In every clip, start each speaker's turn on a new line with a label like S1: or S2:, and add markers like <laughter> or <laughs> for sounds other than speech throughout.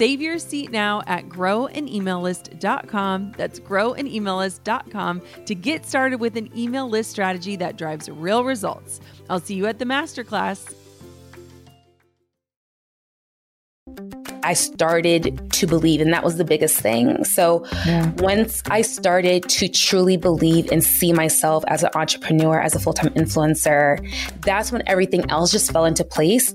S1: Save your seat now at growanemaillist.com. That's growanemaillist.com to get started with an email list strategy that drives real results. I'll see you at the masterclass.
S2: I started to believe, and that was the biggest thing. So, yeah. once I started to truly believe and see myself as an entrepreneur, as a full time influencer, that's when everything else just fell into place.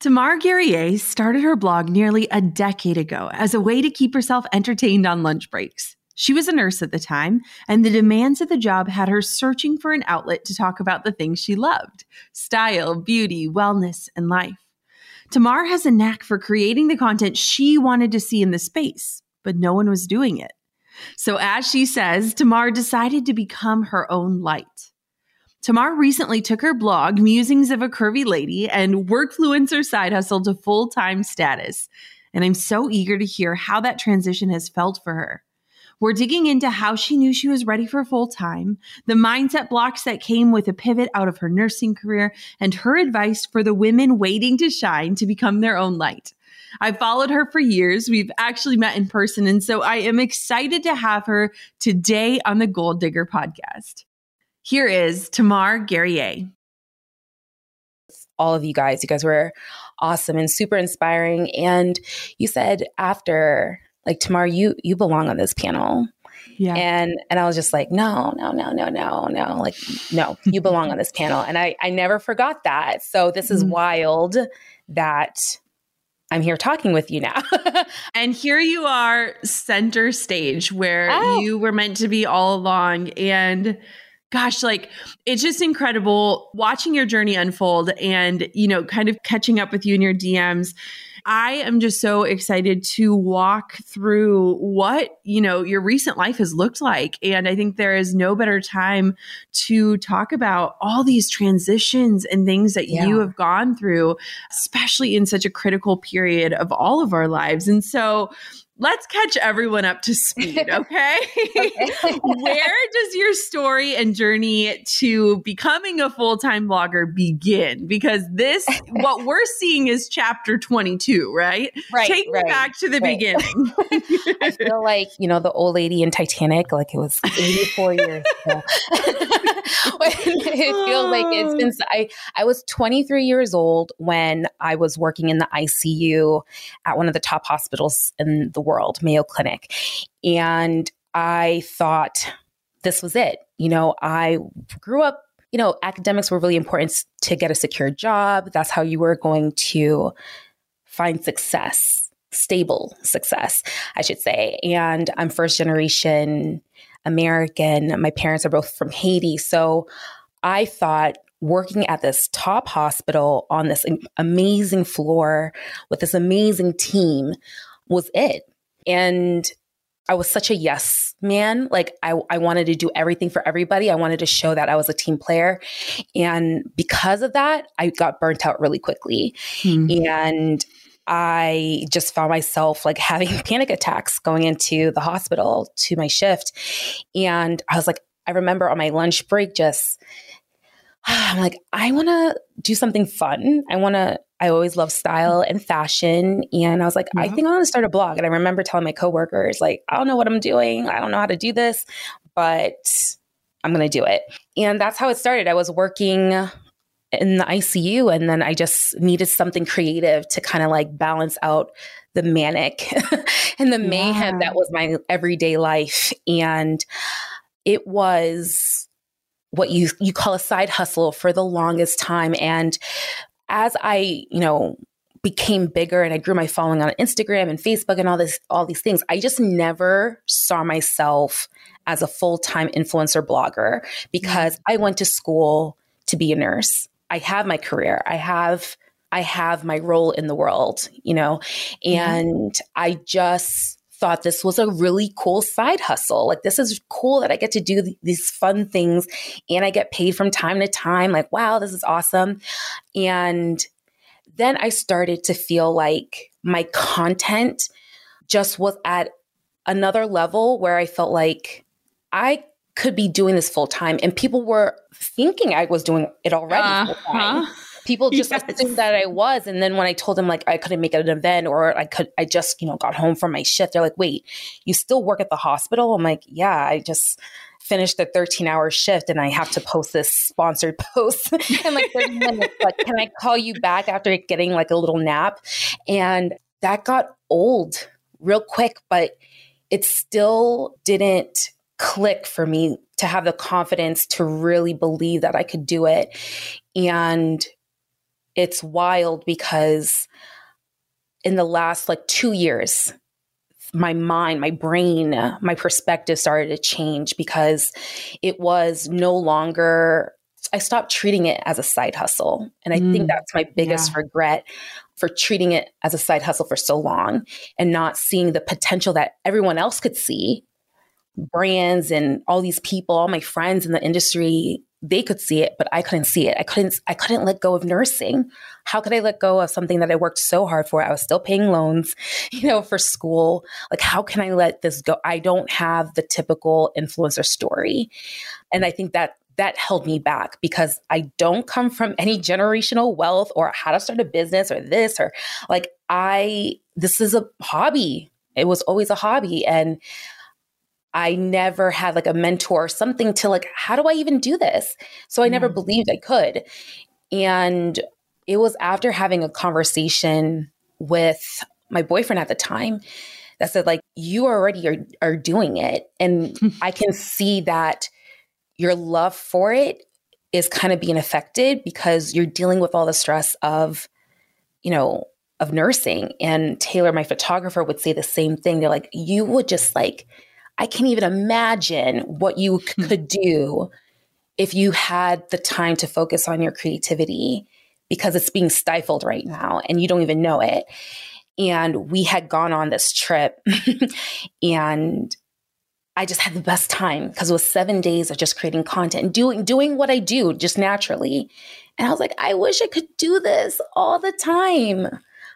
S1: Thamarr Guerrier started her blog nearly a decade ago as a way to keep herself entertained on lunch breaks. She was a nurse at the time, and the demands of the job had her searching for an outlet to talk about the things she loved style, beauty, wellness, and life. Thamarr has a knack for creating the content she wanted to see in the space, but no one was doing it. So, as she says, Thamarr decided to become her own light. Thamarr recently took her blog, Musings of a Curvy Lady, and Workfluencer side hustle to full time status. And I'm so eager to hear how that transition has felt for her. We're digging into how she knew she was ready for full time, the mindset blocks that came with a pivot out of her nursing career, and her advice for the women waiting to shine to become their own light. I've followed her for years. We've actually met in person. And so I am excited to have her today on the Goal Digger podcast. Here is Thamarr Guerrier.
S2: All of you guys, you guys were awesome and super inspiring. And you said after, like, Thamarr, you you belong on this panel. Yeah. And and I was just like, no, no, no, no, no, no. Like, no, you belong on this panel. And I I never forgot that. So this is mm-hmm. wild that I'm here talking with you now. <laughs>
S1: and here you are center stage where oh. you were meant to be all along. And gosh, like it's just incredible watching your journey unfold and, you know, kind of catching up with you in your DMs. I am just so excited to walk through what, you know, your recent life has looked like. And I think there is no better time to talk about all these transitions and things that yeah. you have gone through, especially in such a critical period of all of our lives. And so, let's catch everyone up to speed, <laughs> okay? okay. <laughs> Where does your story and journey to becoming a full time blogger begin? Because this, <laughs> what we're seeing is chapter 22, right?
S2: Right.
S1: Take
S2: right,
S1: me back to the right. beginning.
S2: I feel like, you know, the old lady in Titanic, like it was 84 years ago. it feels like it's oh. been, I, I was 23 years old when I was working in the ICU at one of the top hospitals in the world, Mayo Clinic. And I thought this was it. You know, I grew up, you know, academics were really important to get a secure job. That's how you were going to find success, stable success, I should say. And I'm first generation American. My parents are both from Haiti. So I thought working at this top hospital on this amazing floor with this amazing team was it. And I was such a yes man. Like I, I wanted to do everything for everybody. I wanted to show that I was a team player. And because of that, I got burnt out really quickly. Hmm. And I just found myself like having <laughs> panic attacks going into the hospital to my shift. And I was like, I remember on my lunch break, just, <sighs> I'm like, I want to do something fun. I want to, I always love style and fashion. And I was like, I think I want to start a blog. And I remember telling my coworkers, like, I don't know what I'm doing. I don't know how to do this, but I'm going to do it. And that's how it started. I was working in the ICU and then I just needed something creative to kind of like balance out the manic <laughs> and the mayhem that was my everyday life. And it was what you you call a side hustle for the longest time and as I, you know, became bigger and I grew my following on Instagram and Facebook and all this all these things, I just never saw myself as a full-time influencer blogger because. I went to school to be a nurse. I have my career. I have I have my role in the world, you know. Mm-hmm. And mm-hmm. I just thought this was a really cool side hustle. Like, this is cool that I get to do th- these fun things and I get paid from time to time. Like, wow, this is awesome. And then I started to feel like my content just was at another level where I felt like I could be doing this full time and people were thinking I was doing it already uh-huh people just yes. assumed that I was. And then when I told them like I couldn't make an event or I could, I just, you know, got home from my shift, they're like, wait, you still work at the hospital? I'm like, yeah, I just finished the 13 hour shift and I have to post this sponsored <laughs> post in like 30 minutes. Like, can I call you back after getting like a little nap? And that got old real quick, but it still didn't click for me to have the confidence to really believe that I could do it. And it's wild because in the last like two years, my mind, my brain, my perspective started to change because it was no longer, I stopped treating it as a side hustle. And I mm, think that's my biggest yeah. regret for treating it as a side hustle for so long and not seeing the potential that everyone else could see. Brands and all these people, all my friends in the industry they could see it, but I couldn't see it. I couldn't I couldn't let go of nursing. How could I let go of something that I worked so hard for? I was still paying loans, <laughs> you know, for school. Like how can I let this go? I don't have the typical influencer story. And I think that that held me back because I don't come from any generational wealth or how to start a business or this or like I this is a hobby. It was always a hobby and I never had like a mentor or something to like, how do I even do this? So I never mm. believed I could. And it was after having a conversation with my boyfriend at the time that said, like, you already are, are doing it. And <laughs> I can see that your love for it is kind of being affected because you're dealing with all the stress of, you know, of nursing. And Taylor, my photographer, would say the same thing. They're like, you would just like, I can't even imagine what you hmm. could do if you had the time to focus on your creativity because it's being stifled right now and you don't even know it. And we had gone on this trip <laughs> and I just had the best time because it was seven days of just creating content and doing doing what I do just naturally. And I was like, I wish I could do this all the time.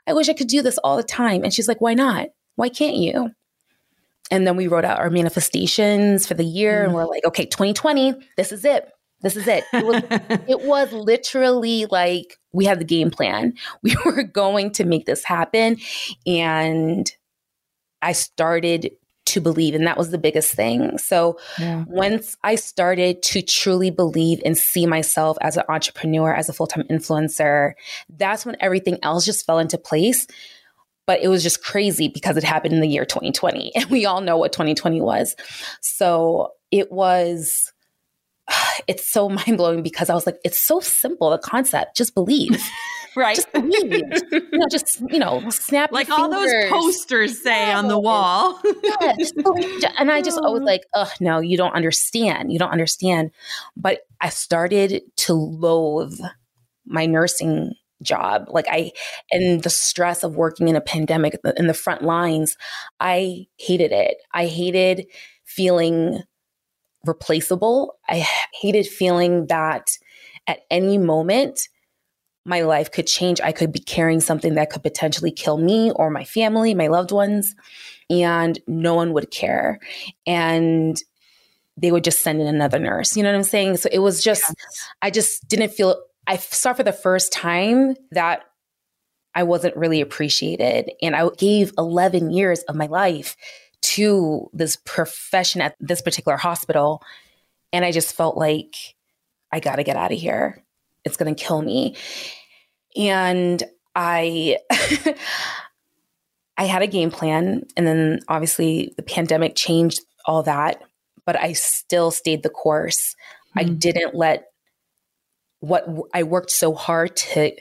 S2: I wish I could do this all the time. And she's like, why not? Why can't you? And then we wrote out our manifestations for the year mm. and we're like, okay, 2020, this is it. This is it. It was, <laughs> it was literally like we had the game plan. <laughs> We were going to make this happen. And I started to believe, and that was the biggest thing. So yeah. once I started to truly believe and see myself as an entrepreneur, as a full time influencer, that's when everything else just fell into place but it was just crazy because it happened in the year 2020 <laughs> and we all know what 2020 was. So it was <sighs> it's so <laughs> mind-blowing because i was like it's so simple the concept just believe. <laughs>
S3: Right?
S2: Just believe. You know just you know snap
S3: like all those posters say on the wall.
S2: Yes. and i just was oh. like oh no you don't understand you don't understand. But i started to loathe my nursing job. Like I, and the stress of working in a pandemic in the front lines, I hated it. I hated feeling replaceable. I hated feeling that at any moment, my life could change. I could be carrying something that could potentially kill me or my family, my loved ones, and no one would care. And they would just send in another nurse. You know what I'm saying? So it was just, yes. I just didn't feel, I saw for the first time that I wasn't really appreciated. And I gave 11 years of my life to this profession at this particular hospital. And I just felt like I got to get out of here. It's going to kill me. And I <laughs> I had a game plan and then obviously the pandemic changed all that, but I still stayed the course. Mm-hmm. I didn't let what I worked so hard to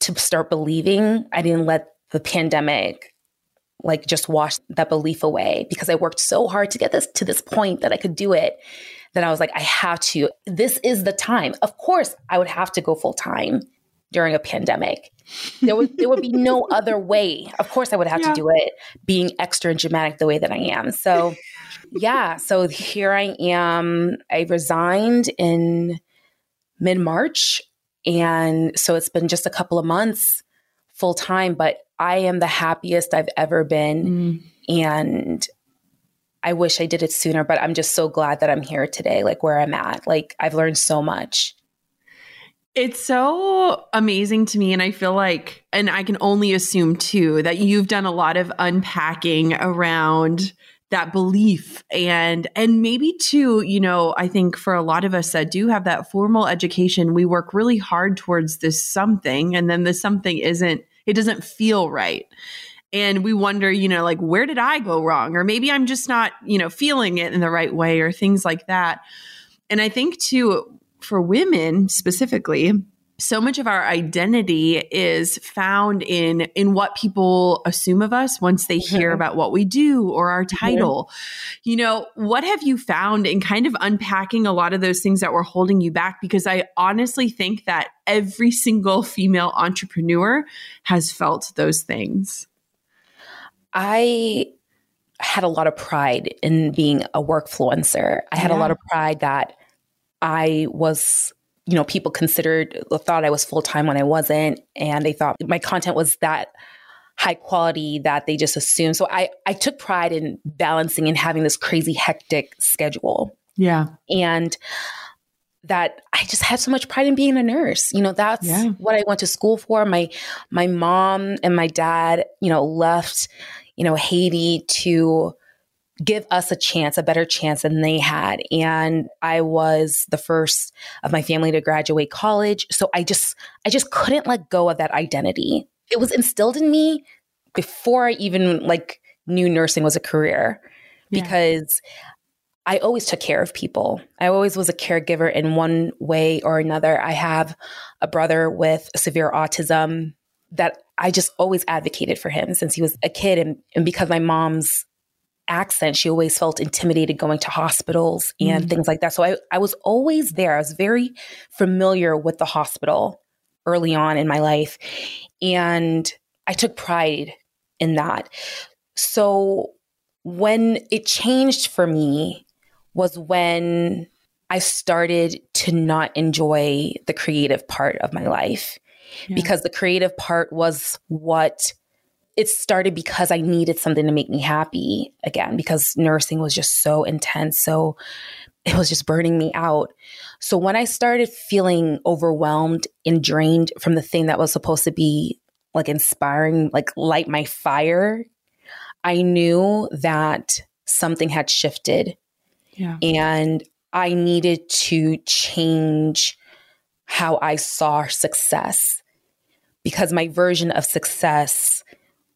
S2: to start believing, I didn't let the pandemic like just wash that belief away because I worked so hard to get this to this point that I could do it that I was like, I have to. This is the time. Of course, I would have to go full time during a pandemic. There would there would be no <laughs> other way. Of course, I would have yeah. to do it, being extra and dramatic the way that I am. So, yeah. So here I am. I resigned in mid March, and so it's been just a couple of months full time. But I am the happiest I've ever been, mm. and I wish I did it sooner, but I'm just so glad that I'm here today, like where I'm at. Like I've learned so much.
S1: It's so amazing to me. And I feel like, and I can only assume too, that you've done a lot of unpacking around that belief and and maybe too you know i think for a lot of us that do have that formal education we work really hard towards this something and then the something isn't it doesn't feel right and we wonder, you know, like, where did I go wrong? Or maybe I'm just not, you know, feeling it in the right way or things like that. And I think, too, for women specifically, so much of our identity is found in in what people assume of us once they hear mm-hmm. about what we do or our mm-hmm. title. Mm-hmm. You know, what have you found in kind of unpacking a lot of those things that were holding you back because I honestly think that every single female entrepreneur has felt those things.
S2: I had a lot of pride in being a workfluencer. I had yeah. a lot of pride that I was, you know, people considered, thought I was full time when I wasn't. And they thought my content was that high quality that they just assumed. So I, I took pride in balancing and having this crazy hectic schedule.
S1: Yeah.
S2: And that I just had so much pride in being a nurse. You know, that's yeah. what I went to school for. My my mom and my dad, you know, left, you know, Haiti to give us a chance, a better chance than they had. And I was the first of my family to graduate college. So I just, I just couldn't let go of that identity. It was instilled in me before I even like knew nursing was a career yeah. because I always took care of people. I always was a caregiver in one way or another. I have a brother with severe autism that I just always advocated for him since he was a kid. And, and because my mom's accent, she always felt intimidated going to hospitals and mm. things like that. So I, I was always there. I was very familiar with the hospital early on in my life. And I took pride in that. So when it changed for me was when I started to not enjoy the creative part of my life yeah. because the creative part was what it started because I needed something to make me happy again because nursing was just so intense. So it was just burning me out. So when I started feeling overwhelmed and drained from the thing that was supposed to be like inspiring, like light my fire, I knew that something had shifted. Yeah. And I needed to change how I saw success because my version of success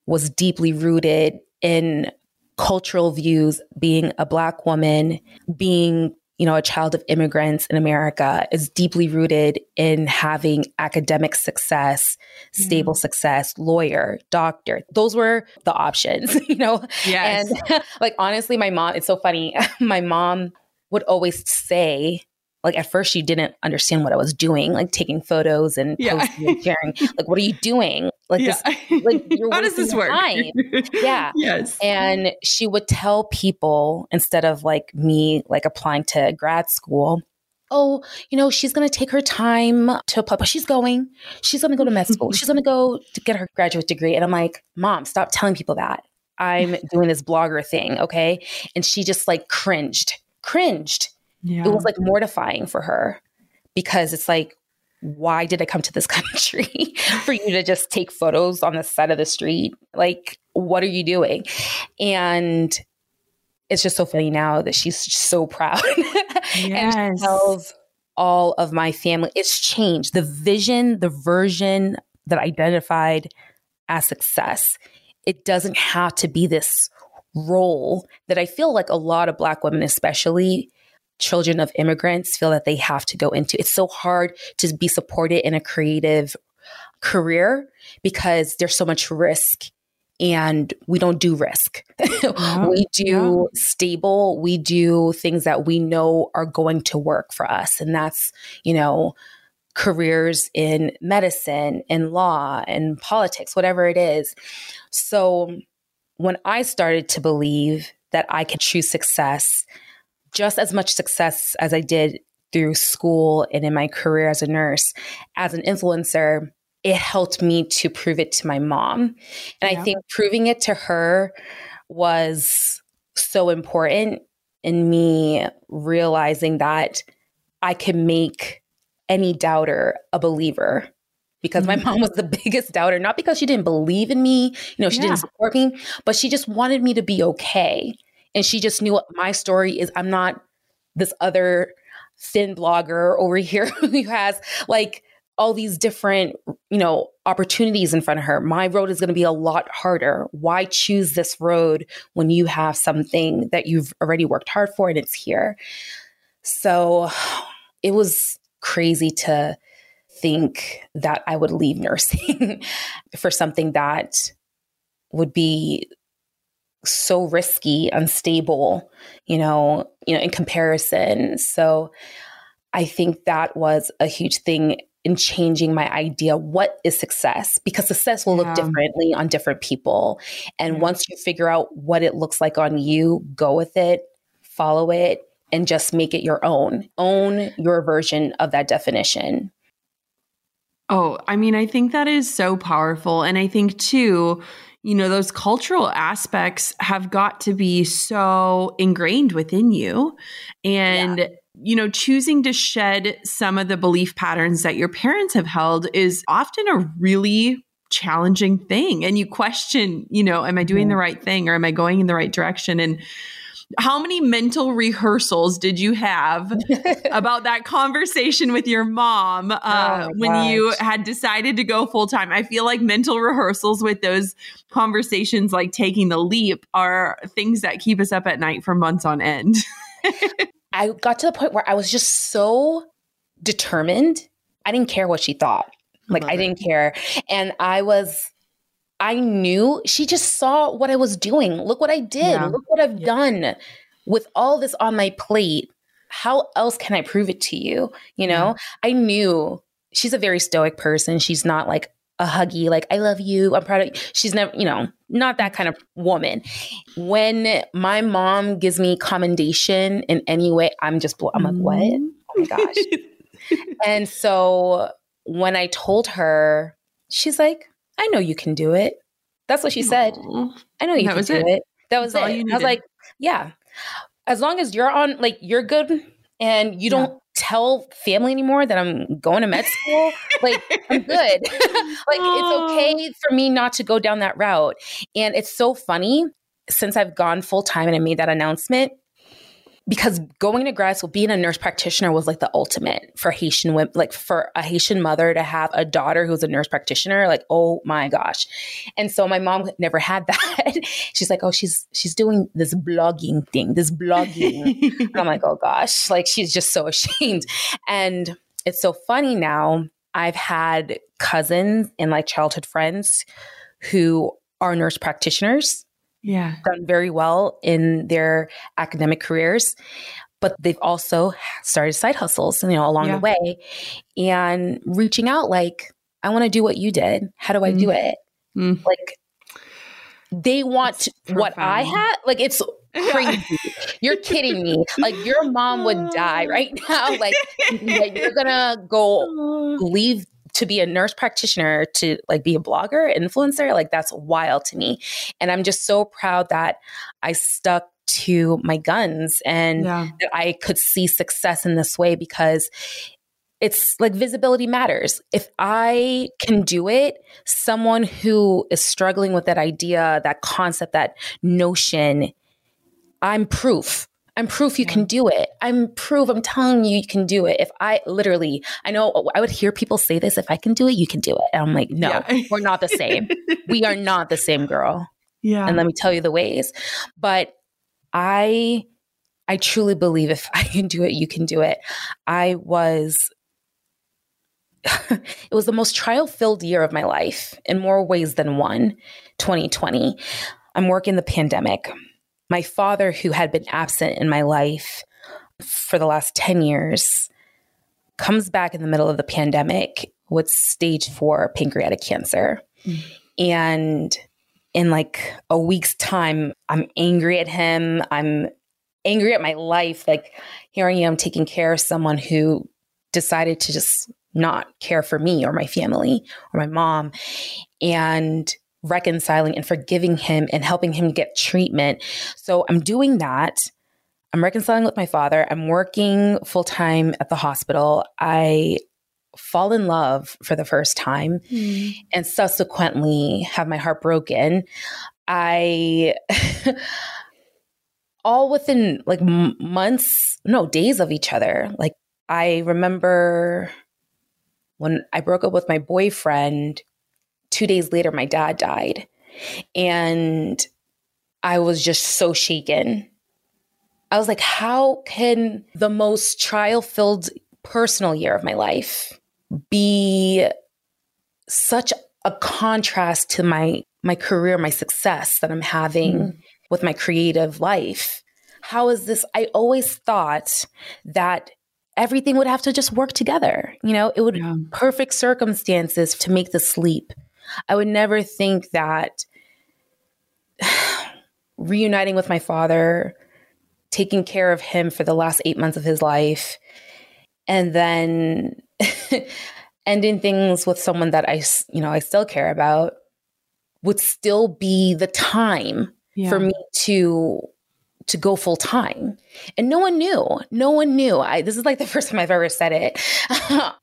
S2: was deeply rooted in cultural views, being a Black woman, being you know, a child of immigrants in America is deeply rooted in having academic success, stable mm. success, lawyer, doctor. Those were the options, <laughs> you know?
S1: Yes.
S2: And <laughs> like, honestly, my mom, it's so funny. <laughs> my mom would always say, like at first she didn't understand what I was doing, like taking photos and
S1: Yeah.
S2: posting and sharing. Like, what are you doing? Like
S1: yeah.
S2: this, like <laughs> you're
S1: How does this work?
S2: time. Yeah. <laughs>
S1: Yes.
S2: And she would tell people instead of like me like applying to grad school, oh, you know, she's going to take her time to apply, but she's going. She's going to go to med school. She's going to go to get her graduate degree. And I'm like, mom, stop telling people that. I'm <laughs> doing this blogger thing. Okay. And she just like cringed, cringed.
S1: Yeah.
S2: It was like mortifying for her because it's like, why did I come to this <laughs> country for you to just take photos on the side of the street? Like, what are you doing? And it's just so funny now that she's so proud. <laughs> and
S1: Yes.
S2: she tells all of my family, it's changed. The vision, the version that identified as success, it doesn't have to be this role that I feel like a lot of Black women, especially children of immigrants, feel that they have to go into. It's so hard to be supported in a creative career because there's so much risk and we don't do risk. <laughs> we do stable, we do things that we know are going to work for us. And that's, you know, careers in medicine, in law, in politics, whatever it is. So when I started to believe that I could choose success, just as much success as I did through school and in my career as a nurse, as an influencer, it helped me to prove it to my mom. And
S1: Yeah.
S2: I think proving it to her was so important in me realizing that I could make any doubter a believer. Because my
S1: Mhm.
S2: mom was the <laughs> biggest doubter, not because she didn't believe in me, you know, she
S1: Yeah.
S2: didn't support me, but she just wanted me to be okay. And she just knew my story is. I'm not this other thin blogger over <laughs> here who has like all these different, you know, opportunities in front of her. My road is going to be a lot harder. Why choose this road when you have something that you've already worked hard for and it's here? So it was crazy to think that I would leave nursing <laughs> for something that would be so risky, unstable, you know, you know, in comparison. So I think that was a huge thing in changing my idea what is success because success will
S1: Yeah.
S2: look differently on different people and once you figure out what it looks like on you go with it follow it and just make it your own own your version of that definition
S1: Oh, I mean, I think that is so powerful. And I think, too, you know, those cultural aspects have got to be so ingrained within you. And, you know, choosing to shed some of the belief patterns that your parents have held is often a really challenging thing. And you question, you know, am I doing
S2: Mhm.
S1: the right thing or am I going in the right direction? And how many mental rehearsals did you have <laughs> about that conversation with your mom uh,
S2: my
S1: when you had decided to go full time. I feel like mental rehearsals with those conversations, like taking the leap, are things that keep us up at night for months on end. <laughs>
S2: I got to the point where I was just so determined. I didn't care what she thought. Like
S1: love
S2: I didn't care. And I was I knew she just saw what I was doing. Look what I did.
S1: Yeah.
S2: Look what I've
S1: Yeah.
S2: done with all this on my plate. How else can I prove it to you? You know, I knew she's a very stoic person. She's not like a huggy, like, I love you. I'm proud of you. She's never, you know, not that kind of woman. When my mom gives me commendation in any way, I'm just, blo- I'm like, what?
S1: Mm-hmm.
S2: Oh my gosh. <laughs> And so when I told her, she's like, I know you can do it. That's what she said. I know you
S1: That
S2: can
S1: was
S2: do
S1: it?
S2: it. That was
S1: That's all
S2: it. I was like, yeah. As long as you're on, like, you're good and you
S1: Yeah.
S2: don't tell family anymore that I'm going to med school, like, I'm good. <laughs> like, it's okay for me not to go down that route. And it's so funny since I've gone full time and I made that announcement because going to grad school, being a nurse practitioner was like the ultimate for Haitian women, like for a Haitian mother to have a daughter who's a nurse practitioner, like, oh my gosh. And so my mom never had <laughs> that. she's like, oh, she's, she's doing this blogging thing, this blogging. <laughs> I'm like, oh gosh, like she's just so <laughs> ashamed. And it's so funny now. I've had cousins and like childhood friends who are nurse practitioners
S1: yeah.
S2: done very well in their academic careers. but they've also started side hustles, you know, along yeah. the way and reaching out like, I want to do what you did. How do I mm. do it? Mm. Like they want what I had. Like it's crazy. <laughs> You're kidding me. Like your mom would die right <laughs> now. Like you're gonna go <laughs> leave to be a nurse practitioner to like be a blogger, influencer. Like that's wild to me. And I'm just so proud that I stuck to my guns and yeah. that I could see success in this way because it's like visibility matters. If I can do it, someone who is struggling with that idea, that concept, that notion, I'm proof. I'm proof you yeah. can do it. I'm proof. I'm telling you, you can do it. If I literally, I know I would hear people say this if I can do it, you can do it. And I'm like, no, yeah. we're not the same. <laughs> we are not the same girl. Yeah. And let me tell you the ways. But I, I truly believe if I can do it, you can do it. I was <laughs> it was the most trial filled year of my life in more ways than one 2020 i'm working the pandemic my father who had been absent in my life for the last 10 years comes back in the middle of the pandemic with stage 4 pancreatic cancer. Mm. and in like a week's time i'm angry at him. I'm angry at my life. Like here i am taking care of someone who decided to just not care for me or my family or my mom. And reconciling and forgiving him and helping him get treatment. So I'm doing that. I'm reconciling with my father. I'm working full time at the hospital. I fall in love for the first time mm. and subsequently have my heart broken. I <laughs> all within like months, no, days of each other. Like I remember when I broke up with my boyfriend, two days later, my dad died. And I was just so shaken. I was like, how can the most trial filled personal year of my life be such a contrast to my my career, my success that I'm having mm. with my creative life? How is this? I always thought that everything would have to just work together. You know, it would yeah. perfect circumstances to make the sleep. I would never think that <sighs> reuniting with my father, taking care of him for the last eight months of his life, and then <laughs> ending things with someone that I, you know, I still care about would still be the time yeah. for me to to go full time. And no one knew. No one knew. I, this is like the <laughs> first time I've ever said it. <laughs>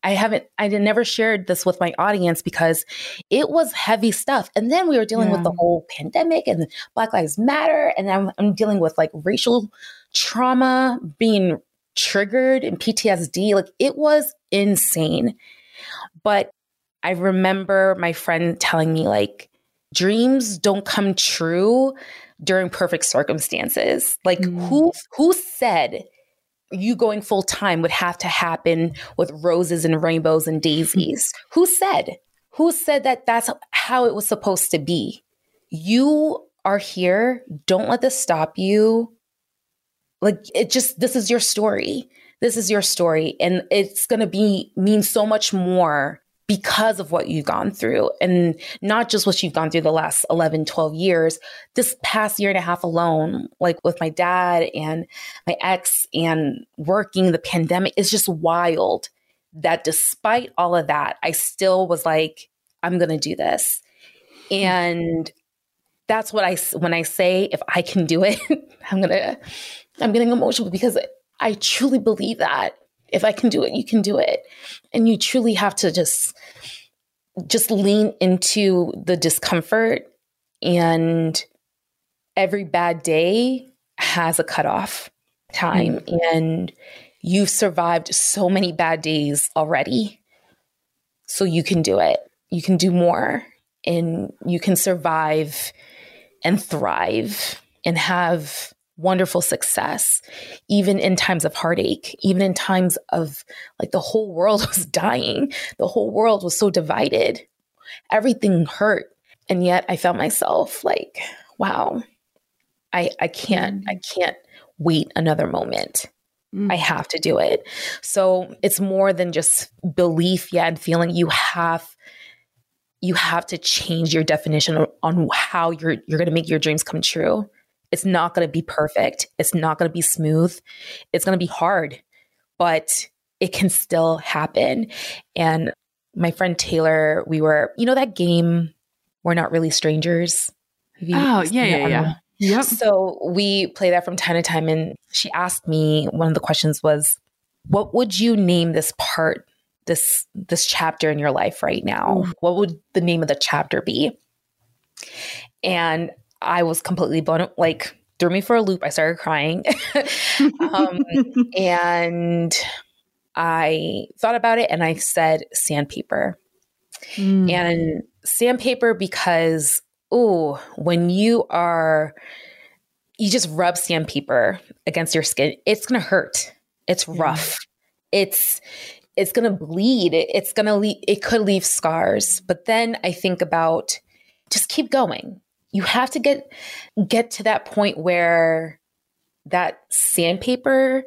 S2: I haven't, I never shared this with my audience because it was heavy stuff. And then we were dealing yeah. with the whole pandemic and Black Lives Matter. And I'm, I'm dealing with like racial trauma being triggered and PTSD. Like it was insane. But I remember my friend telling me, like, dreams don't come true during perfect circumstances. Like mm. who who said you going full time would have to happen with roses and rainbows and <laughs> daisies? who said? Who said that that's how it was supposed to be? You are here. Don't let this stop you. Like it just this is your story. This is your story and it's going to be mean so much more because of what you've gone through and not just what you've gone through the last 11 12 years. This past year and a half alone like with my dad and my ex and working the pandemic is just wild that despite all of that i still was like i'm going to do this. And that's what i when i say if i can do it <laughs> i'm going to i'm getting emotional because i truly believe that if I can do it, you can do it. And you truly have to just just lean into the discomfort and every bad day has a cutoff time mm-hmm. and you've survived so many bad days already so you can do it you can do more and you can survive and thrive and have wonderful success, even in times of heartache, even in times of like the whole world <laughs> was dying, the whole world was so divided, everything hurt. And yet I felt myself like, wow, I, I can't, I can't wait another moment. Mm. I have to do it. So it's more than just belief, yeah, and feeling you have you have to change your definition on how you're you're going to make your dreams come true. It's not going to be perfect. It's not going to be smooth. It's going to be hard, but it can still happen. And my friend Taylor, we were, you know, that game, We're Not Really Strangers.
S1: oh, yeah, yeah, yeah.
S2: Yep. So we play that from time to time. And she asked me, one of the questions was, what would you name this part this this chapter in your life right now what would the name of the chapter be and i was completely blown like threw me for a loop i started crying <laughs> um, and i thought about it and i said sandpaper mm. and sandpaper because oh when you are you just rub sandpaper against your skin it's gonna hurt it's rough it's it's going to bleed. It's going to leave, it could leave scars. But then I think about just keep going. You have to get, get to that point where that sandpaper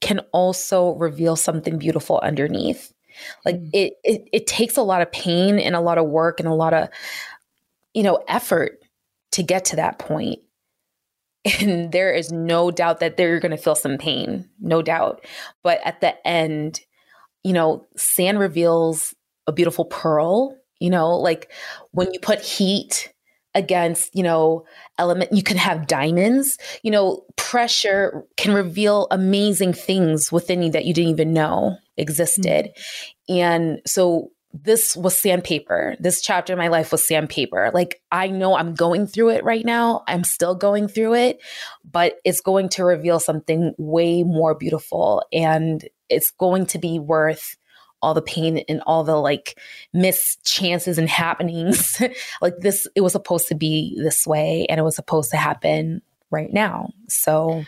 S2: can also reveal something beautiful underneath. Like mm. it, it, it takes a lot of pain and a lot of work and a lot of, you know, effort to get to that point. <laughs> And there is no doubt that they're going to feel some pain, no doubt. But at the end, you know, sand reveals a beautiful pearl, you know, like when you put heat against, you know, element, you can have diamonds, you know, pressure can reveal amazing things within you that you didn't even know existed. Mm-hmm. And so this was sandpaper. This chapter in my life was sandpaper. Like I know I'm going through it right now. I'm still going through it, but it's going to reveal something way more beautiful and it's going to be worth all the pain and all the like missed chances and happenings. <laughs> like this, it was supposed to be this way and it was supposed to happen right now. So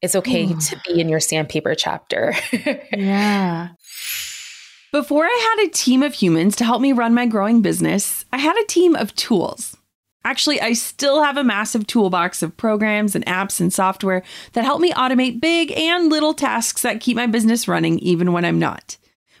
S2: it's okay Ooh. to be in your sandpaper chapter. <laughs>
S1: yeah. Before I had a team of humans to help me run my growing business, I had a team of tools. Actually, I still have a massive toolbox of programs and apps and software that help me automate big and little tasks that keep my business running even when I'm not.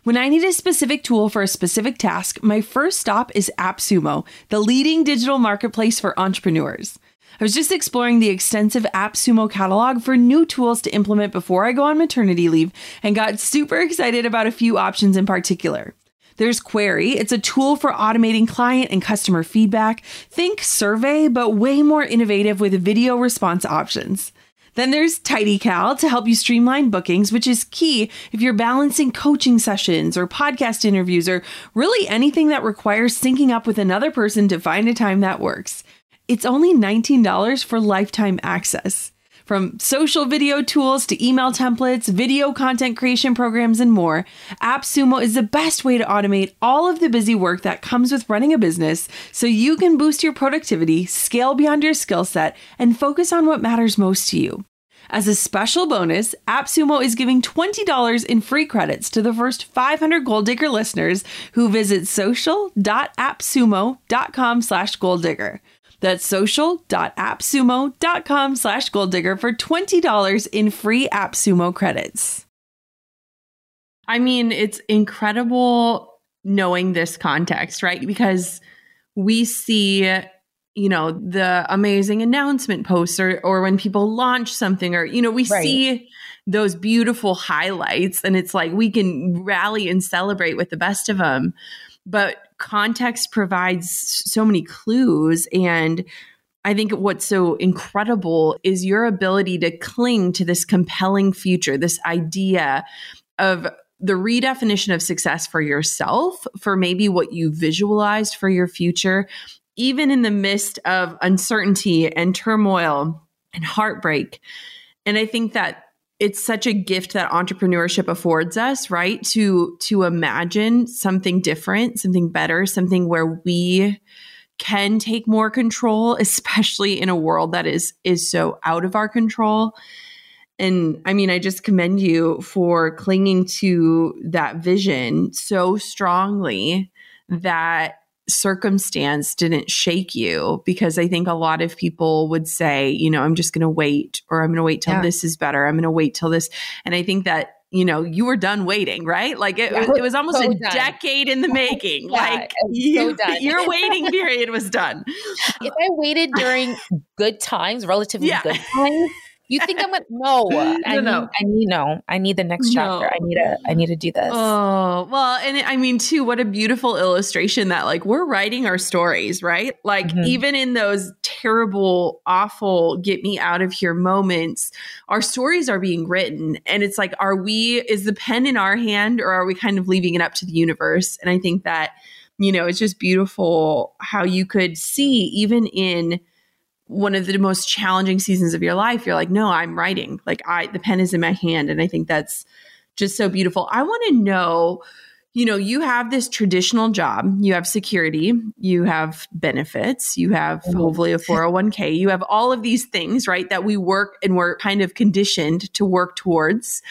S1: When I need a specific tool for a specific task, my first stop is AppSumo, the leading digital marketplace for entrepreneurs. I was just exploring the extensive AppSumo catalog for new tools to implement before I go on maternity leave and got super excited about a few options in particular. There's Query. It's a tool for automating client and customer feedback. Think survey, but way more innovative with video response options. Then there's TidyCal to help you streamline bookings, which is key if you're balancing coaching sessions or podcast interviews or really anything that requires syncing up with another person to find a time that works. It's only $19 for lifetime access. From social video tools to email templates, video content creation programs, and more, AppSumo is the best way to automate all of the busy work that comes with running a business so you can boost your productivity, scale beyond your skill set, and focus on what matters most to you. As a special bonus, AppSumo is giving $20 in free credits to the first 500 Goal Digger listeners who visit social.appsumo.com slash goaldigger. That's social.appsumo.com slash goaldigger for $20 in free AppSumo credits. I mean, it's incredible knowing this context, right? Because we see, you know, the amazing announcement posts or, or when people launch something or, you know, we right. see those beautiful highlights and it's like we can rally and celebrate with the best of them but context provides so many clues and I think what's so incredible is your ability to cling to this compelling future, this idea of the redefinition of success for yourself, for maybe what you visualized for your future, even in the midst of uncertainty and turmoil and heartbreak. And I think that it's such a gift that entrepreneurship affords us right? To to imagine something different something better something where we can take more control <laughs> especially in a world that is is so out of our control. And i mean i just commend you for clinging to that vision so strongly that circumstance didn't shake you because I think a lot of people would say, you know, I'm just going to wait or I'm going to wait till yeah. this is better. I'm going to wait till this. And I think that you know, you were done waiting, right? Like it, it was almost so a done. decade in the <laughs> making. yeah, like you, so <laughs> your waiting period was done.
S2: If I waited during good times, relatively yeah. good times, you think I'm gonna no, <laughs> I no, no. Need, I need no. I need the next chapter. No. I need to I need to do this.
S1: Oh, well, and I mean too, what a beautiful illustration that like we're writing our stories, right? Like mm-hmm. even in those terrible, awful, get me out of here moments, our stories are being written. And it's like, are we is the pen in our hand or are we kind of leaving it up to the universe? And I think that, you know, it's just beautiful how you could see even in one of the most challenging seasons of your life, you're like, no, I'm writing. Like I, the pen is in my hand. And I think that's just so beautiful. I want to know, you know, you have this traditional job, you have security, you have benefits, you have mm-hmm. hopefully a 401k, you have all of these things, right? That we work and we're kind of conditioned to work towards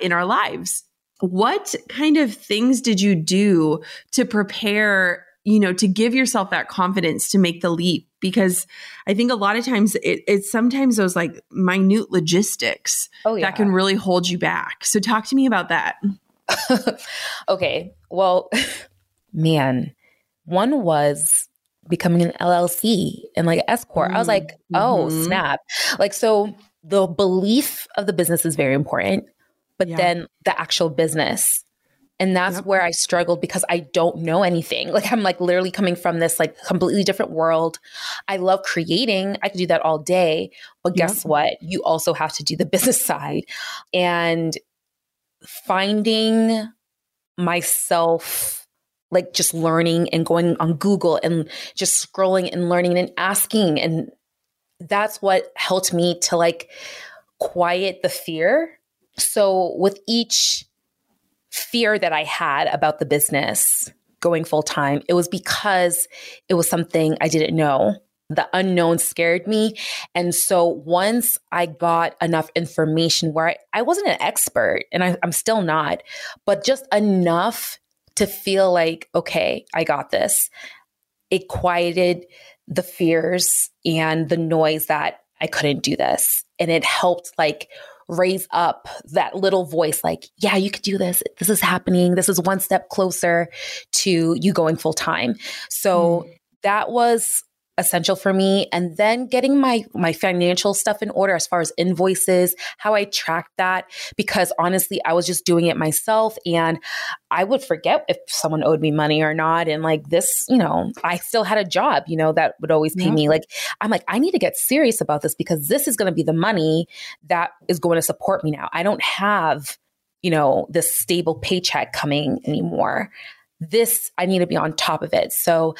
S1: in our lives. What kind of things did you do to prepare you know, to give yourself that confidence to make the leap. Because I think a lot of times it, it's sometimes those like minute logistics oh, yeah. that can really hold you back. So talk to me about that. <laughs>
S2: okay. Well, <laughs> man, one was becoming an LLC and like S corp. Mm-hmm. I was like, oh mm-hmm. snap! Like so, the belief of the business is very important, but yeah. then the actual business and that's yep. where I struggled because I don't know anything. Like I'm like literally coming from this like completely different world. I love creating. I could do that all day. But guess yep. what? You also have to do the <laughs> business side. And finding myself like just learning and going on Google and just scrolling and learning and asking and that's what helped me to like quiet the fear. So with each fear that I had about the business going full time, it was because it was something I didn't know. The unknown scared me. And so once I got enough information where I, I wasn't an expert and I, I'm still not, but just enough to feel like, okay, I got this, it quieted the fears and the noise that I couldn't do this. And it helped like raise up that little voice like, yeah, you could do this. This is happening. This is one step closer to you going full time. So mm. that was essential for me. And then getting my my financial stuff in order as far as invoices how i track that because honestly i was just doing it myself. And i would forget if someone owed me money or not. And like this you know i still had a job you know that would always pay yeah. me. Like i'm like i need to get serious about this because this is going to be the money that is going to support me now. I don't have you know this stable paycheck coming anymore. This I need to be on top of it. So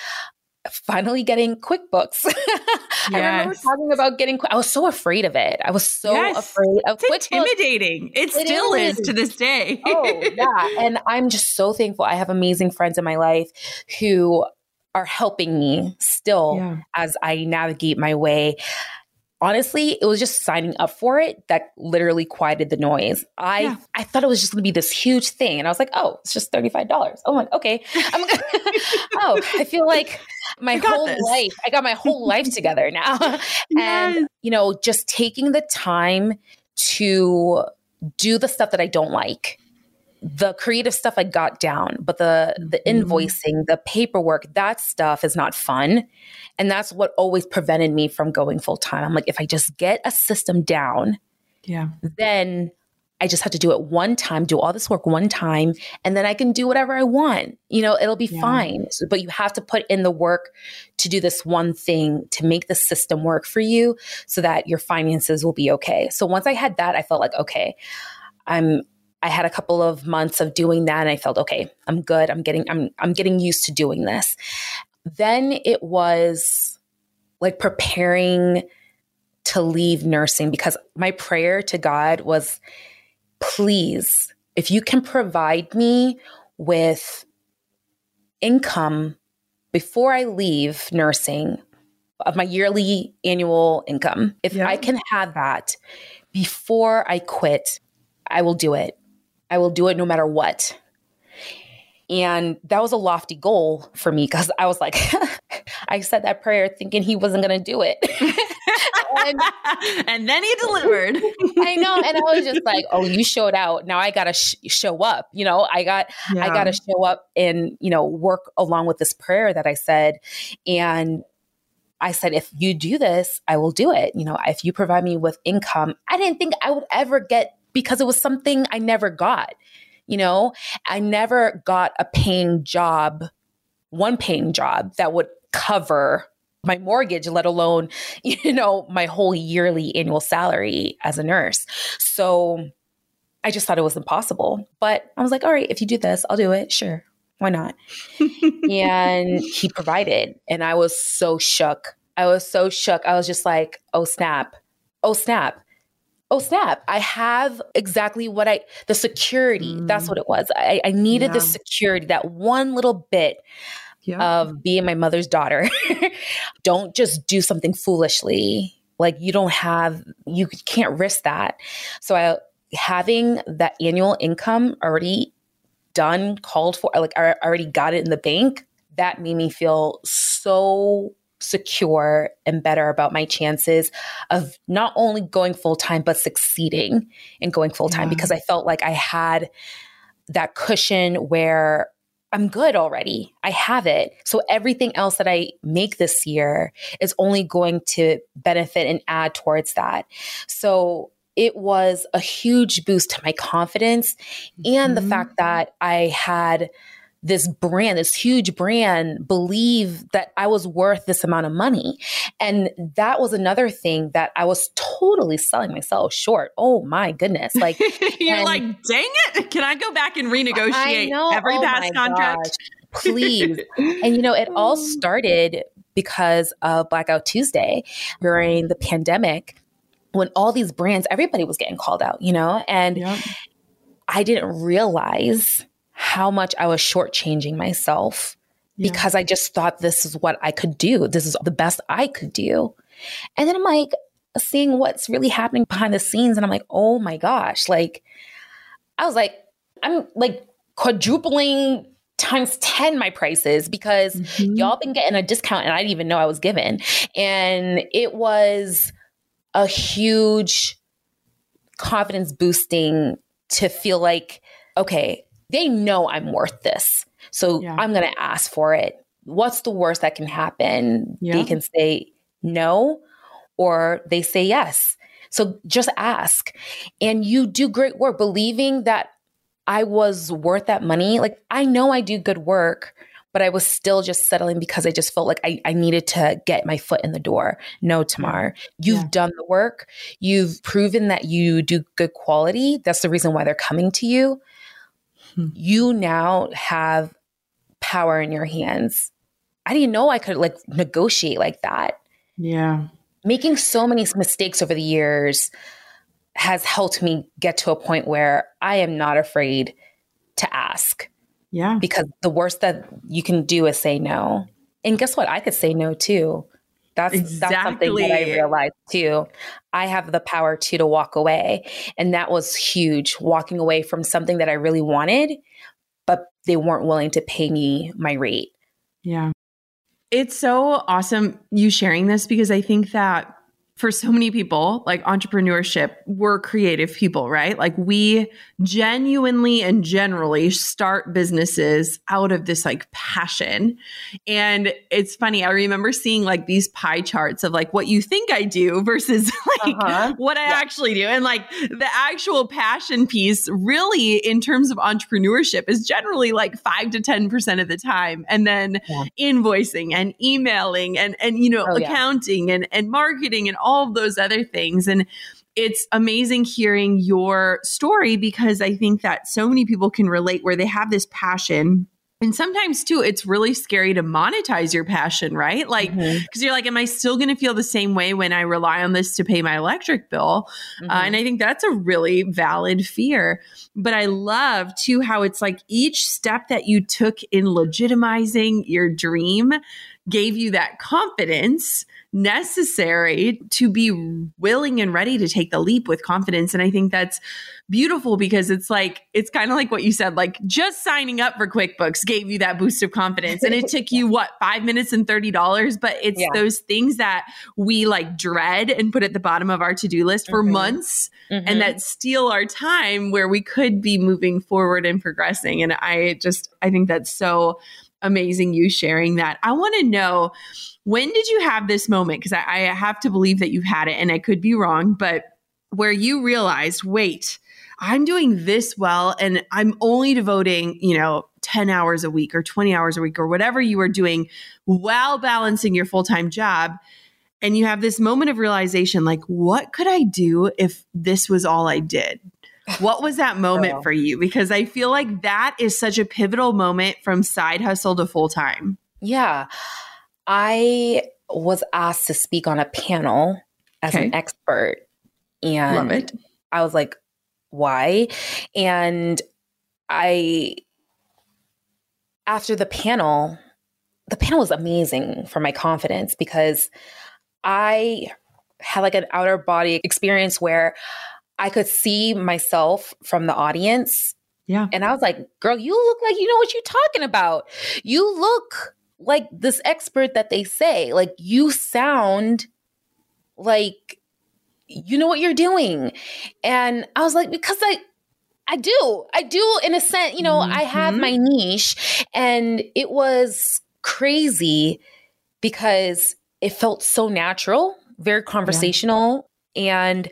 S2: finally getting QuickBooks. yes. <laughs> I remember talking about getting. I was so afraid of it. I was so yes. afraid of
S1: it's QuickBooks. Intimidating. It, it still is. is. to this day. <laughs>
S2: oh yeah, and I'm just so thankful. I have amazing friends in my life who are helping me still yeah. as I navigate my way honestly, it was just signing up for it that literally quieted the noise. I yeah. I thought it was just going to be this huge thing, and I was like, oh, it's just thirty five dollars. Oh my, okay. I'm <laughs> oh, I feel like my whole this. life. I got my whole life together now, <laughs> <laughs> yes. and you know, just taking the time to do the stuff that I don't like the creative stuff I got down, but the the mm-hmm. invoicing, the paperwork, that stuff is not fun. And that's what always prevented me from going full time. I'm like, if I just get a system down,
S1: yeah,
S2: then I just have to do it one time, do all this work one time, and then I can do whatever I want. You know, it'll be yeah. fine. So, but you have to put in the work to do this one thing to make the system work for you so that your finances will be okay. So once I had that, I felt like, okay, I'm I had a couple of months of doing that and I felt okay, I'm good. I'm getting I'm I'm getting used to doing this. Then it was like preparing to leave nursing because my prayer to God was please if you can provide me with income before I leave nursing of my yearly annual income, if yeah. I can have that before I quit, I will do it. I will do it no matter what. And that was a lofty goal for me because I was like, <laughs> I said that prayer thinking he wasn't going to do it.
S1: and, and, then he delivered.
S2: I know. And I was just like, oh, you showed out. Now I got to sh- show up. You know, I got, yeah. I got to show up and, you know, work along with this prayer that I said. And I said, if you do this, I will do it. You know, if you provide me with income, I didn't think I would ever get because it was something I never got. You know, I never got a paying job, one paying job that would cover my mortgage, let alone, <laughs> you know, my whole yearly annual salary as a nurse. So I just thought it was impossible. But I was like, all right, if you do this, I'll do it. Sure. Why not? <laughs> and he provided. And I was so shook. I was so shook. I was just like, oh, snap. Oh, snap. Oh, snap. I have exactly what I, the security. Mm. That's what it was. I, I needed yeah. the security, that one little bit yeah. of being my mother's daughter. <laughs> don't just do something foolishly. Like you don't have, you can't risk that. So I, having that annual income already done, called for, like I already got it in the bank, that made me feel so secure and better about my chances of not only going full time, but succeeding in going full time yeah. because I felt like I had that cushion where I'm good already. I have it. So everything else that I make this year is only going to benefit and add towards that. So it was a huge boost to my confidence and mm-hmm. the fact that I had this brand, this huge brand, believe that I was worth this amount of money. And that was another thing that I was totally selling myself short. Oh my goodness. Like, <laughs>
S1: you're like, dang it. Can I go back and renegotiate every oh past contract?
S2: Gosh, please. and you know, it <laughs> all started because of Blackout Tuesday during the pandemic when all these brands, everybody was getting called out, you know? And yep. I didn't realize how much I was shortchanging myself yeah. because I just thought this is what I could do. This is the best I could do. And then I'm like seeing what's really happening behind the scenes. And I'm like, oh my gosh. Like, I was like, I'm like quadrupling times 10 my prices because mm-hmm. y'all been getting a discount and I didn't even know I was given. And it was a huge confidence boosting to feel like, okay, they know I'm worth this. So yeah. I'm going to ask for it. What's the worst that can happen? Yeah. They can say no or they say yes. So just ask. And you do great work believing that I was worth that money. Like I know I do good work, but I was still just settling because I just felt like I, I needed to get my foot in the door. No, Thamarr, you've yeah. done the work. You've proven that you do good quality. That's the reason why they're coming to you Hmm. you now have power in your hands. I didn't know I could like negotiate like that.
S1: Yeah.
S2: Making so many mistakes over the years has helped me get to a point where I am not afraid to ask.
S1: Yeah.
S2: Because the worst that you can do is say no. And guess what? I could say no too. That's exactly. that's something that I realized too. I have the power to to walk away, and that was huge. Walking away from something that I really wanted, but they weren't willing to pay me my rate.
S1: Yeah, it's so awesome you sharing this because I think that for so many people, like entrepreneurship, we're creative people, right? Like we genuinely and generally start businesses out of this like passion. And it's funny, I remember seeing like these pie charts of like what you think I do versus <laughs> like uh-huh. what I yeah. actually do. And like the actual passion piece, really, in terms of entrepreneurship, is generally like five to 10% of the time. And then yeah. invoicing and emailing and, and you know, oh, accounting yeah. and, and marketing and all of those other things. And it's amazing hearing your story because I think that so many people can relate where they have this passion and sometimes too, it's really scary to monetize your passion, right? Like, because mm-hmm. you're like, am I still going to feel the same way when I rely on this to pay my electric bill? Uh, mm-hmm. Uh, and I think that's a really valid fear. But I love too how it's like each step that you took in legitimizing your dream gave you that confidence necessary to be willing and ready to take the leap with confidence. And I think that's beautiful because it's like, it's kind of like what you said, like just signing up for QuickBooks gave you that boost of confidence. And it <laughs> took you what, five minutes and $30? But it's yeah. those things that we like dread and put at the bottom of our to do list for mm-hmm. months mm-hmm. and that steal our time where we could be moving forward and progressing. And I just, I think that's so amazing you sharing that. I want to know when did you have this moment? Because I, I have to believe that you've had it and I could be wrong, but where you realized, wait, I'm doing this well and I'm only devoting, you know, 10 hours a week or 20 hours a week or whatever you are doing while balancing your full time job. And you have this moment of realization like, what could I do if this was all I did? What was that moment for you? Because I feel like that is such a pivotal moment from side hustle to full time.
S2: Yeah. I was asked to speak on a panel as okay. an expert. And I was like, why? And I, after the panel, the panel was amazing for my confidence because I had like an outer body experience where I could see myself from the audience.
S1: Yeah.
S2: And I was like, girl, you look like you know what you're talking about. You look like this expert that they say. Like you sound like you know what you're doing. And I was like, because I I do. I do in a sense, you know, mm-hmm. I have my niche and it was crazy because it felt so natural, very conversational. And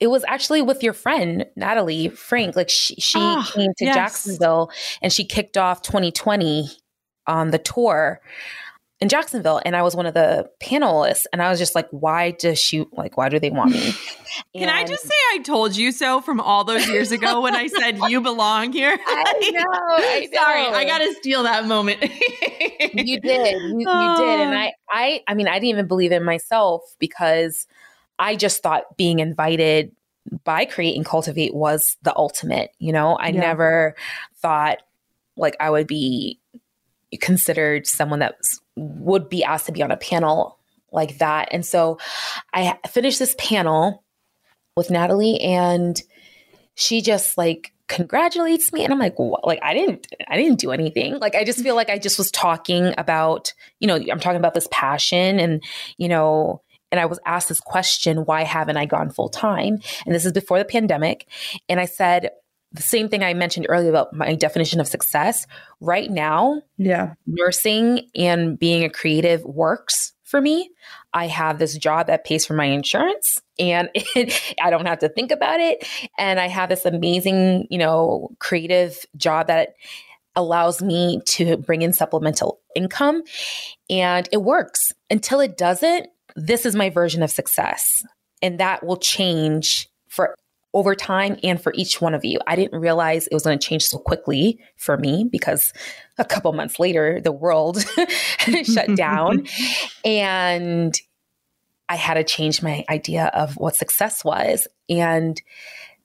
S2: it was actually with your friend Natalie Frank. Like she, she oh, came to yes. Jacksonville and she kicked off 2020 on the tour in Jacksonville and I was one of the panelists and I was just like why does she like why do they want me? <laughs>
S1: Can I just say I told you so from all those years ago when I said you belong here? <laughs>
S2: I know. I
S1: know. <laughs> Sorry, I got to steal that moment.
S2: you did. You, you, did and I I I mean I didn't even believe in myself because I just thought being invited by Create and Cultivate was the ultimate, you know? I yeah. never thought like I would be considered someone that would be asked to be on a panel like that. And so I finished this panel with Natalie and she just like congratulates me and I'm like what? like I didn't I didn't do anything. Like I just feel like I just was talking about, you know, I'm talking about this passion and you know, and I was asked this question, why haven't I gone full time? And this is before the pandemic. And I said, the same thing I mentioned earlier about my definition of success. Right now,
S1: yeah,
S2: nursing and being a creative works for me. I have this job that pays for my insurance and it, <laughs> I don't have to think about it. And I have this amazing, you know, creative job that allows me to bring in supplemental income and it works. Until it doesn't, this is my version of success. And that will change for over time and for each one of you. I didn't realize it was going to change so quickly for me because a couple months later, the world <laughs> shut down. <laughs> and I had to change my idea of what success was. And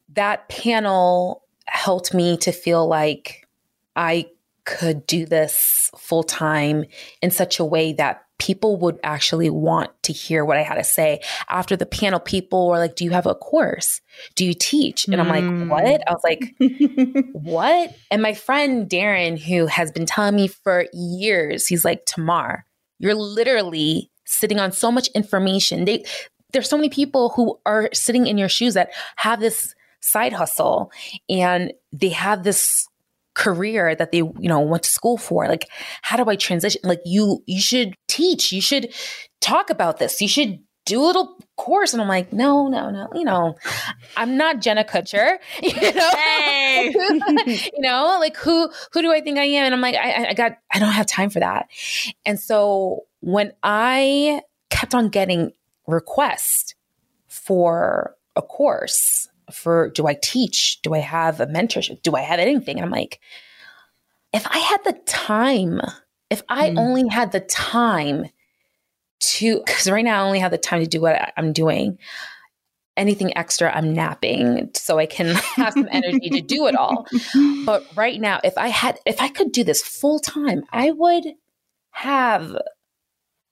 S2: that panel helped me to feel like I could do this full time in such a way that people would actually want to hear what I had to say. After the panel, people were like, Do you have a course? Do you teach? And I'm like, mm. What? I was like, <laughs> What? And my friend Darren, who has been telling me for years, he's like, Thamarr, you're literally sitting on so much information. They, there's so many people who are sitting in your shoes that have this side hustle and they have this career that they, you know, went to school for. Like, how do I transition? Like, you, you should teach, you should talk about this, you should do a little course. And I'm like, no, no, no, you know, I'm not Jenna Kutcher, <laughs> you know, hey. <laughs> you know, like who, who do I think I am? And I'm like, I, I got, I don't have time for that. And so when I kept on getting requests for a course, for do I teach? Do I have a mentorship? Do I have anything? And I'm like, if I had the time, if I mm. only had the time to, because right now I only have the time to do what I'm doing. Anything extra, I'm napping so I can <laughs> have some energy to do it all. But right now, if I had, if I could do this full time, I would have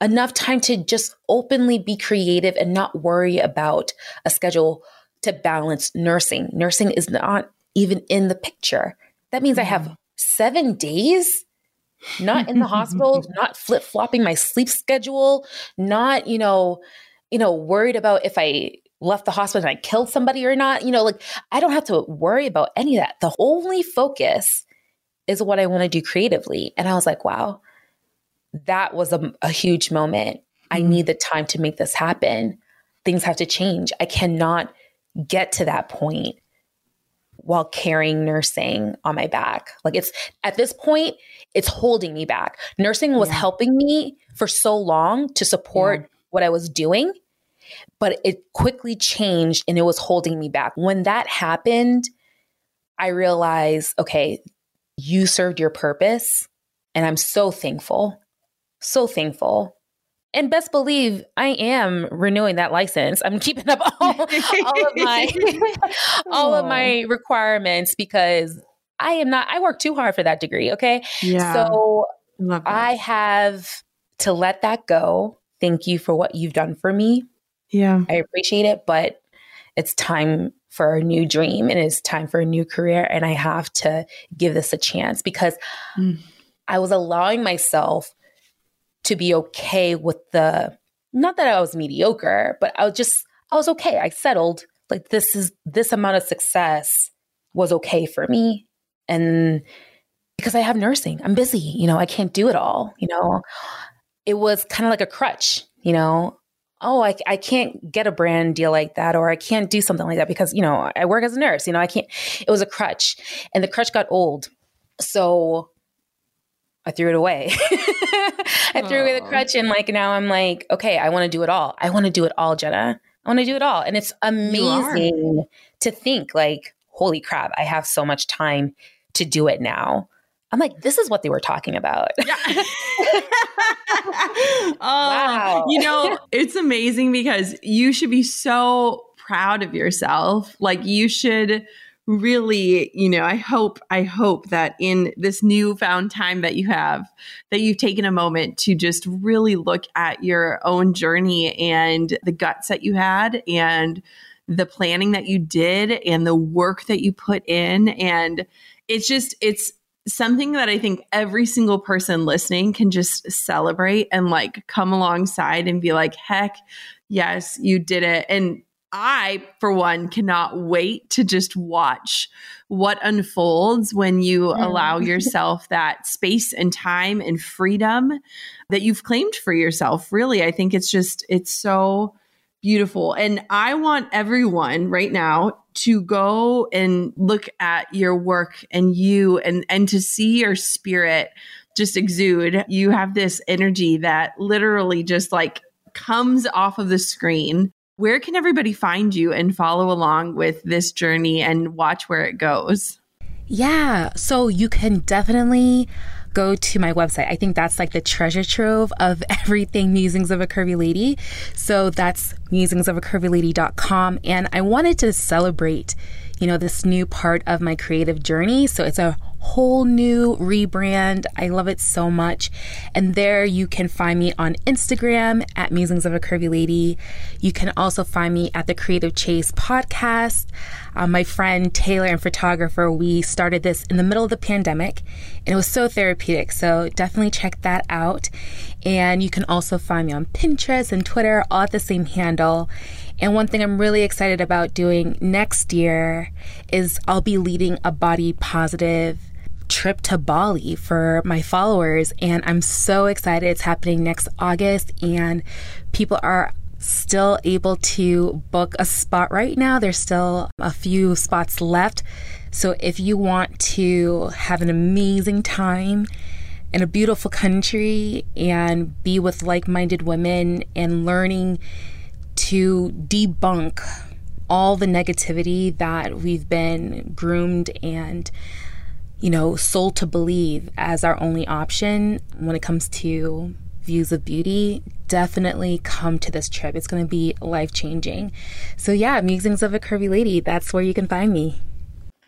S2: enough time to just openly be creative and not worry about a schedule to balance nursing. Nursing is not even in the picture. That means I have seven days not in the hospital, <laughs> not flip flopping my sleep schedule, not, you know, you know, worried about if I left the hospital and I killed somebody or not. You know, like I don't have to worry about any of that. The only focus is what I want to do creatively. And I was like, wow, that was a, a huge moment. I mm-hmm. need the time to make this happen. Things have to change. I cannot get to that point while carrying nursing on my back. Like it's at this point, it's holding me back. Nursing was yeah. helping me for so long to support yeah. what I was doing, but it quickly changed and it was holding me back. When that happened, I realized, okay, you served your purpose. And I'm so thankful, so thankful and best believe I am renewing that license. I'm keeping up all, all of my <laughs> all of my requirements because I am not I work too hard for that degree, okay? Yeah. So I have to let that go. Thank you for what you've done for me.
S1: Yeah.
S2: I appreciate it, but it's time for a new dream and it's time for a new career and I have to give this a chance because mm. I was allowing myself to be okay with the not that I was mediocre, but I was just I was okay. I settled like this is this amount of success was okay for me and because I have nursing, I'm busy, you know, I can't do it all, you know. It was kind of like a crutch, you know. Oh, I, I can't get a brand deal like that, or I can't do something like that because, you know, I work as a nurse, you know, I can't. It was a crutch, and the crutch got old. So I threw it away. <laughs> I threw away the crutch and like now I'm like, okay, I want to do it all. I want to do it all, Jenna. I want to do it all. And it's amazing to think like, holy crap, I have so much time to do it now. I'm like, this is what they were talking about. Yeah. <laughs> <laughs>
S1: oh, wow. You know, it's amazing because you should be so proud of yourself. Like you should really you know i hope i hope that in this newfound time that you have that you've taken a moment to just really look at your own journey and the guts that you had and the planning that you did and the work that you put in. And it's just it's something that i think every single person listening can just celebrate and like come alongside and be like heck yes you did it. And I, for one, cannot wait to just watch what unfolds when you allow yourself <laughs> that space and time and freedom that you've claimed for yourself. Really, I think it's just, it's so beautiful. And I want everyone right now to go and look at your work and you and and to see your spirit just exude. You have this energy that literally just like comes off of the screen where can everybody find you and follow along with this journey and watch where it goes?
S2: Yeah, so you can definitely go to my website. I think that's like the treasure trove of <laughs> everything Musings of a Curvy Lady. So that's musingsofaCurvyLady.com. And I wanted to celebrate, you know, this new part of my creative journey. So it's a whole new rebrand. I love it so much. And there you can find me on Instagram at Musings of a Curvy Lady. You can also find me at the Creative Chase podcast. Um, my friend Taylor and photographer, we started this in the middle of the pandemic and it was so therapeutic. So definitely check that out. And you can also find me on Pinterest and Twitter, all at the same handle. And one thing I'm really excited about doing next year is I'll be leading a body positive trip to Bali for my followers. And I'm so excited. It's happening next August, and people are still able to book a spot right now. There's still a few spots left. So if you want to have an amazing time in a beautiful country and be with like minded women and learning to debunk all the negativity that we've been groomed and you know, soul to believe as our only option when it comes to views of beauty, definitely come to this trip. It's going to be life changing. So, yeah, Musings of a Curvy Lady, that's where you can find me.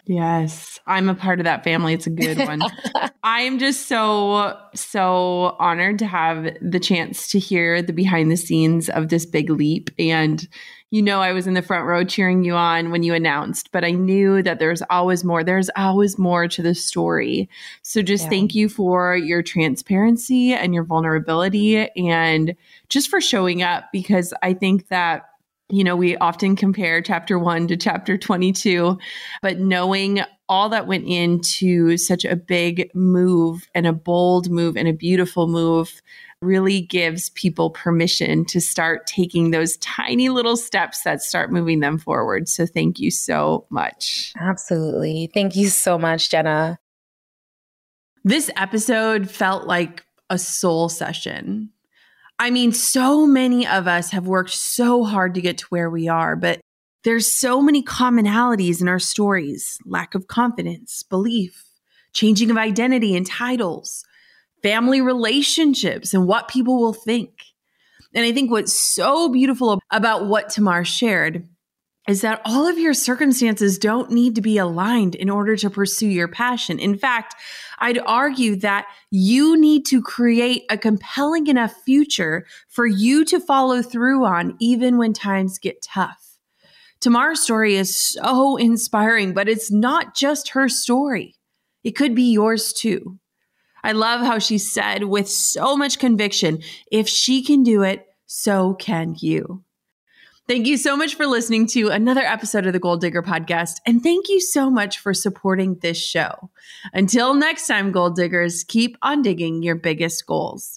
S1: Yes, I'm a part of that family. It's a good one. <laughs> I am just so, so honored to have the chance to hear the behind the scenes of this big leap. And, you know, I was in the front row cheering you on when you announced, but I knew that there's always more. There's always more to the story. So just yeah. thank you for your transparency and your vulnerability and just for showing up because I think that you know, we often compare chapter one to chapter 22, but knowing all that went into such a big move and a bold move and a beautiful move really gives people permission to start taking those tiny little steps that start moving them forward. So thank you so much.
S2: Absolutely. Thank you so much, Jenna.
S1: This episode felt like a soul session I mean, so many of us have worked so hard to get to where we are, but there's so many commonalities in our stories lack of confidence, belief, changing of identity and titles, family relationships, and what people will think. And I think what's so beautiful about what Thamarr shared is that all of your circumstances don't need to be aligned in order to pursue your passion. In fact, I'd argue that you need to create a compelling enough future for you to follow through on, even when times get tough. Thamarr's story is so inspiring, but it's not just her story. It could be yours too. I love how she said with so much conviction if she can do it, so can you. Thank you so much for listening to another episode of the Goal Digger podcast. And thank you so much for supporting this show. Until next time, Goal Diggers, keep on digging your biggest goals.